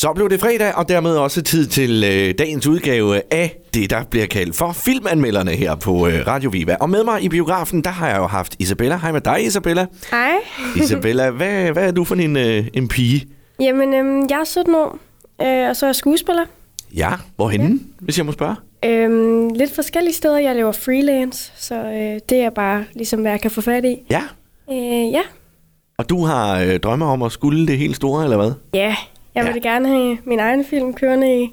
Så blev det fredag, og dermed også tid til øh, dagens udgave af det, der bliver kaldt for filmanmelderne her på øh, Radio Viva. Og med mig i biografen, der har jeg jo haft Isabella. Hej med dig, Isabella. Hej. Isabella, hvad, hvad er du for en, øh, en pige? Jamen, øhm, jeg er 17 år, øh, og så er jeg skuespiller. Ja, hvorhenne, ja. hvis jeg må spørge? Øhm, lidt forskellige steder. Jeg laver freelance, så øh, det er bare ligesom, hvad jeg kan få fat i. Ja, Øh, ja. og du har øh, drømme om at skulle det helt store, eller hvad? Ja, jeg vil Ja. ja. gerne have min egen film kørende i,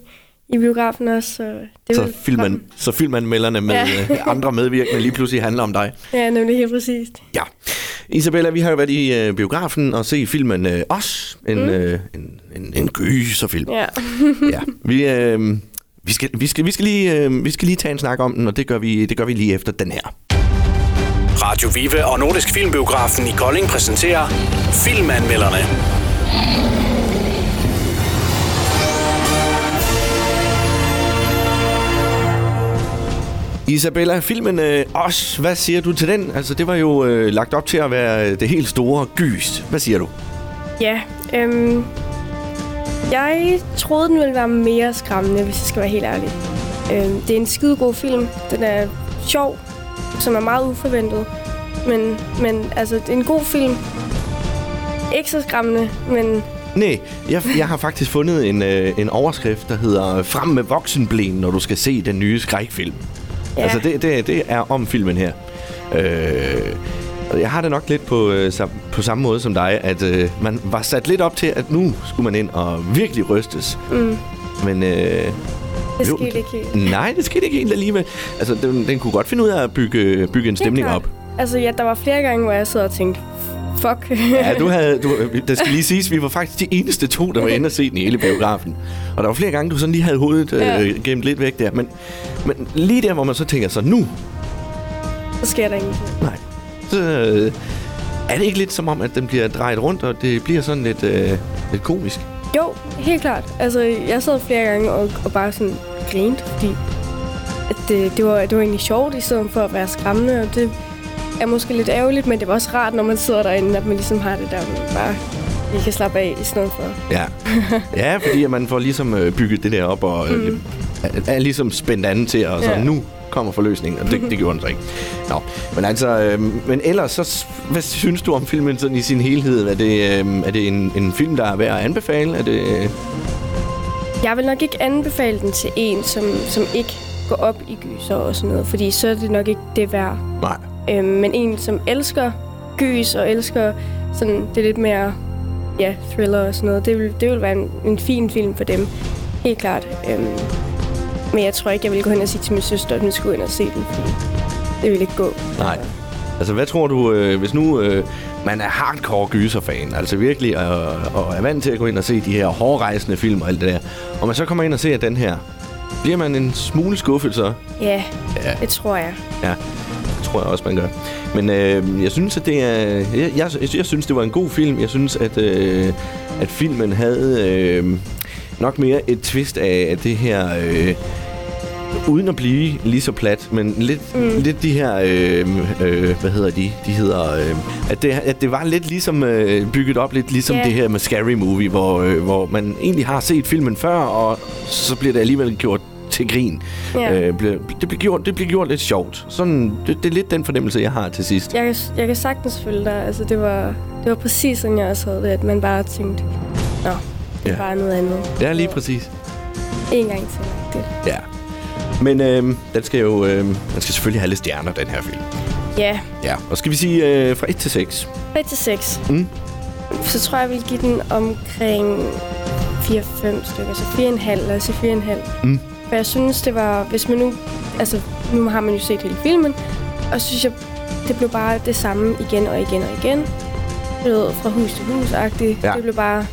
i biografen også. Så, det Så, vil filman, så filmanmelderne med Ja. øh, andre medvirkende lige pludselig handler om dig. Ja, nemlig helt præcist. Ja. Isabella, vi har jo været i øh, biografen og set filmen øh, Os, en, mm. øh, en, en, en gyserfilm. Ja. ja. Vi, øh, vi, skal, vi, skal, vi, skal lige, øh, vi skal lige tage en snak om den, og det gør vi, det gør vi lige efter den her. Radio Vive og Nordisk Filmbiografen i Kolding præsenterer Filmanmelderne. Isabella, filmen øh, Os, hvad siger du til den? Altså, det var jo øh, lagt op til at være øh, det helt store gys. Hvad siger du? ja, øhm, jeg troede, den ville være mere skræmmende, hvis jeg skal være helt ærlig. Øhm, det er en skidegod film. Den er sjov, som er meget uforventet. Men, men altså, det er en god film. Ikke så skræmmende, men Nej, jeg, jeg har faktisk fundet en, øh, en overskrift, der hedder Frem med voksenblæn, når du skal se den nye skrækfilm. Ja. Altså, det, det, det er om filmen her. Øh, og jeg har det nok lidt på, øh, sam, på samme måde som dig, at øh, man var sat lidt op til, at nu skulle man ind og virkelig rystes. mm, Men øh, det Jo. skete ikke helt. nej, det skete ikke helt alligevel. Altså, den, den kunne godt finde ud af at bygge, bygge en stemning op. Altså, ja, der var flere gange, hvor jeg sad og tænkte, fuck. Ja, du havde, du, der skal lige siges, vi var faktisk de eneste to, der var inde og se den i hele biografen. Og der var flere gange, du sådan lige havde hovedet øh, Ja. gemt lidt væk der. Men, men lige der, hvor man så tænker så, nu, så sker der ingenting. nej, så øh, er det ikke lidt som om, at den bliver drejet rundt, og det bliver sådan lidt, øh, lidt komisk. Jo, helt klart. Altså, jeg sad flere gange og, og bare sådan grinte, fordi at det, det, var, det var egentlig sjovt, i stedet for at være skræmmende, og det er måske lidt ærgerligt, men det var også rart, når man sidder derinde, at man ligesom har det der, man bare lige kan slappe af, i stedet for... Ja, ja fordi at man får ligesom øh, bygget det der op, og øh, mm. er, er ligesom spændt anden til, og så Ja. nu kommer forløsningen, og det, det gjorde den så ikke. Nå, men altså, øh, men ellers, så, hvad synes du om filmen sådan i sin helhed? Er det, øh, er det en, en film, der er værd at anbefale? Er det, øh, Jeg vil nok ikke anbefale den til en, som, som ikke går op i gyser og sådan noget, fordi så er det nok ikke det værd. nej. Øhm, men en, som elsker gys og elsker sådan det lidt mere ja, thriller og sådan noget, det vil, det vil være en, en fin film for dem. Helt klart. Øhm, men jeg tror ikke, jeg vil gå hen og sige til min søster, at hun skulle ind og se den, det vil ikke gå. Nej. Altså, hvad tror du, øh, hvis nu øh, man er hardcore gyserfan, altså virkelig, og, og er vant til at gå ind og se de her hårdrejsende film og alt det der, og man så kommer ind og ser den her, bliver man en smule skuffet så? Ja, Ja. det tror jeg. Ja, tror jeg også, man gør. Men øh, jeg synes, at det er... Jeg, jeg, jeg, synes, det var en god film. Jeg synes, at, øh, at filmen havde øh, nok mere et twist af, af det her... Øh, uden at blive lige så plat, men lidt, mm. lidt de her, øh, øh, hvad hedder de? De hedder, øh, at, det, at det var lidt ligesom øh, bygget op, lidt ligesom Ja. det her med Scary Movie, hvor, øh, hvor man egentlig har set filmen før, og så bliver det alligevel gjort til grin. Ja. Øh, det, bliver gjort, det bliver gjort lidt sjovt. Sådan, det, det er lidt den fornemmelse, jeg har til sidst. Jeg kan, jeg kan sagtens følge dig. Altså, det var, det var præcis sådan, jeg også havde det, at man bare tænkte, nå, det er Ja. bare noget andet. Ja, lige præcis. En gang til. Det. Ja. Men øh, den skal jo, øh, den skal selvfølgelig have lidt stjerner, den her film. Ja, Ja, og skal vi sige øh, fra 1 til 6? 3 til 6. Mm. Så tror jeg, jeg vil give den omkring 4-5 stykker. Så 4,5. Lad os sige 4,5. Mm. For jeg synes, det var... Hvis man nu... Altså, nu har man jo set hele filmen. Og så synes jeg, det blev bare det samme igen og igen og igen. Du ved, fra hus til hus-agtigt. Ja. Det blev bare...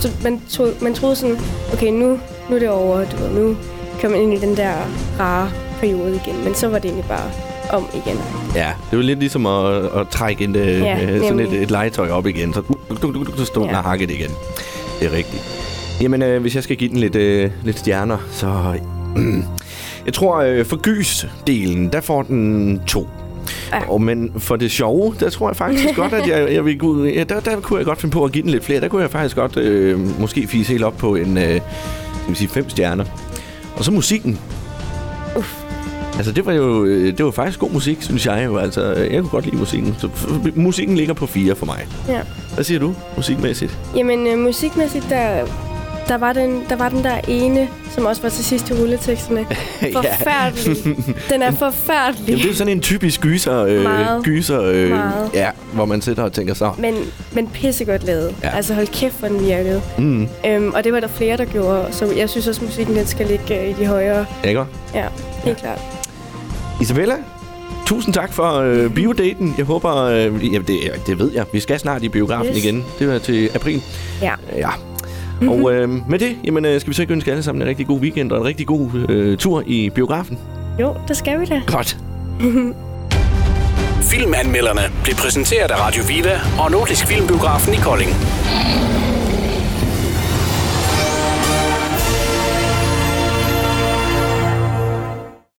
Så man, tog, man troede sådan, okay, nu, nu er det over. Du ved, nu kommer man ind i den der rare periode igen. Men så var det egentlig bare om igen. Ja, det var lidt ligesom at, at trække en, øh, Ja, øh, sådan et, et legetøj op igen. Så, du, du, du, du stod ja. Ja. og hakket igen. Det er rigtigt. Jamen, øh, hvis jeg skal give den lidt, øh, lidt stjerner, så... jeg tror, øh, for gys-delen, der får den to. Ja. Og, men for det sjove, der tror jeg faktisk godt, at jeg, jeg vil gå, ja, der, der kunne jeg godt finde på at give den lidt flere. Der kunne jeg faktisk godt øh, måske fise helt op på en, øh, skal vi sige, fem stjerner. Og så musikken. Uff. Altså, det var jo øh, det var faktisk god musik, synes jeg jo. Altså, jeg kunne godt lide musikken. Så musikken ligger på fire for mig. Ja. Hvad siger du, musikmæssigt? Jamen, øh, musikmæssigt, der, der, var den, der var den der ene, som også var til sidst i rulleteksterne. Forfærdelig. Den er forfærdelig. Jamen, det er sådan en typisk gyser, øh, Meget. gyser øh, Meget. ja, hvor man sidder og tænker så. Men, men pissegodt lavet. Ja. Ja. Altså hold kæft, hvor den virkede. Mm, Øhm, og det var der flere, der gjorde. Så jeg synes også, musikken den skal ligge øh, i de højere. ikke? Ja, helt klart. Isabella, tusind tak for øh, biodaten. Jeg håber, øh, ja, det, det ved jeg, vi skal snart i biografen Yes. igen. Det er til april. Ja. Ja. Og øh, med det, jamen, øh, skal vi så ikke ønske alle sammen en rigtig god weekend og en rigtig god øh, tur i biografen? Jo, det skal vi da. Godt. Filmanmelderne blev præsenteret af Radio Viva og Nordisk Filmbiografen i Kolding.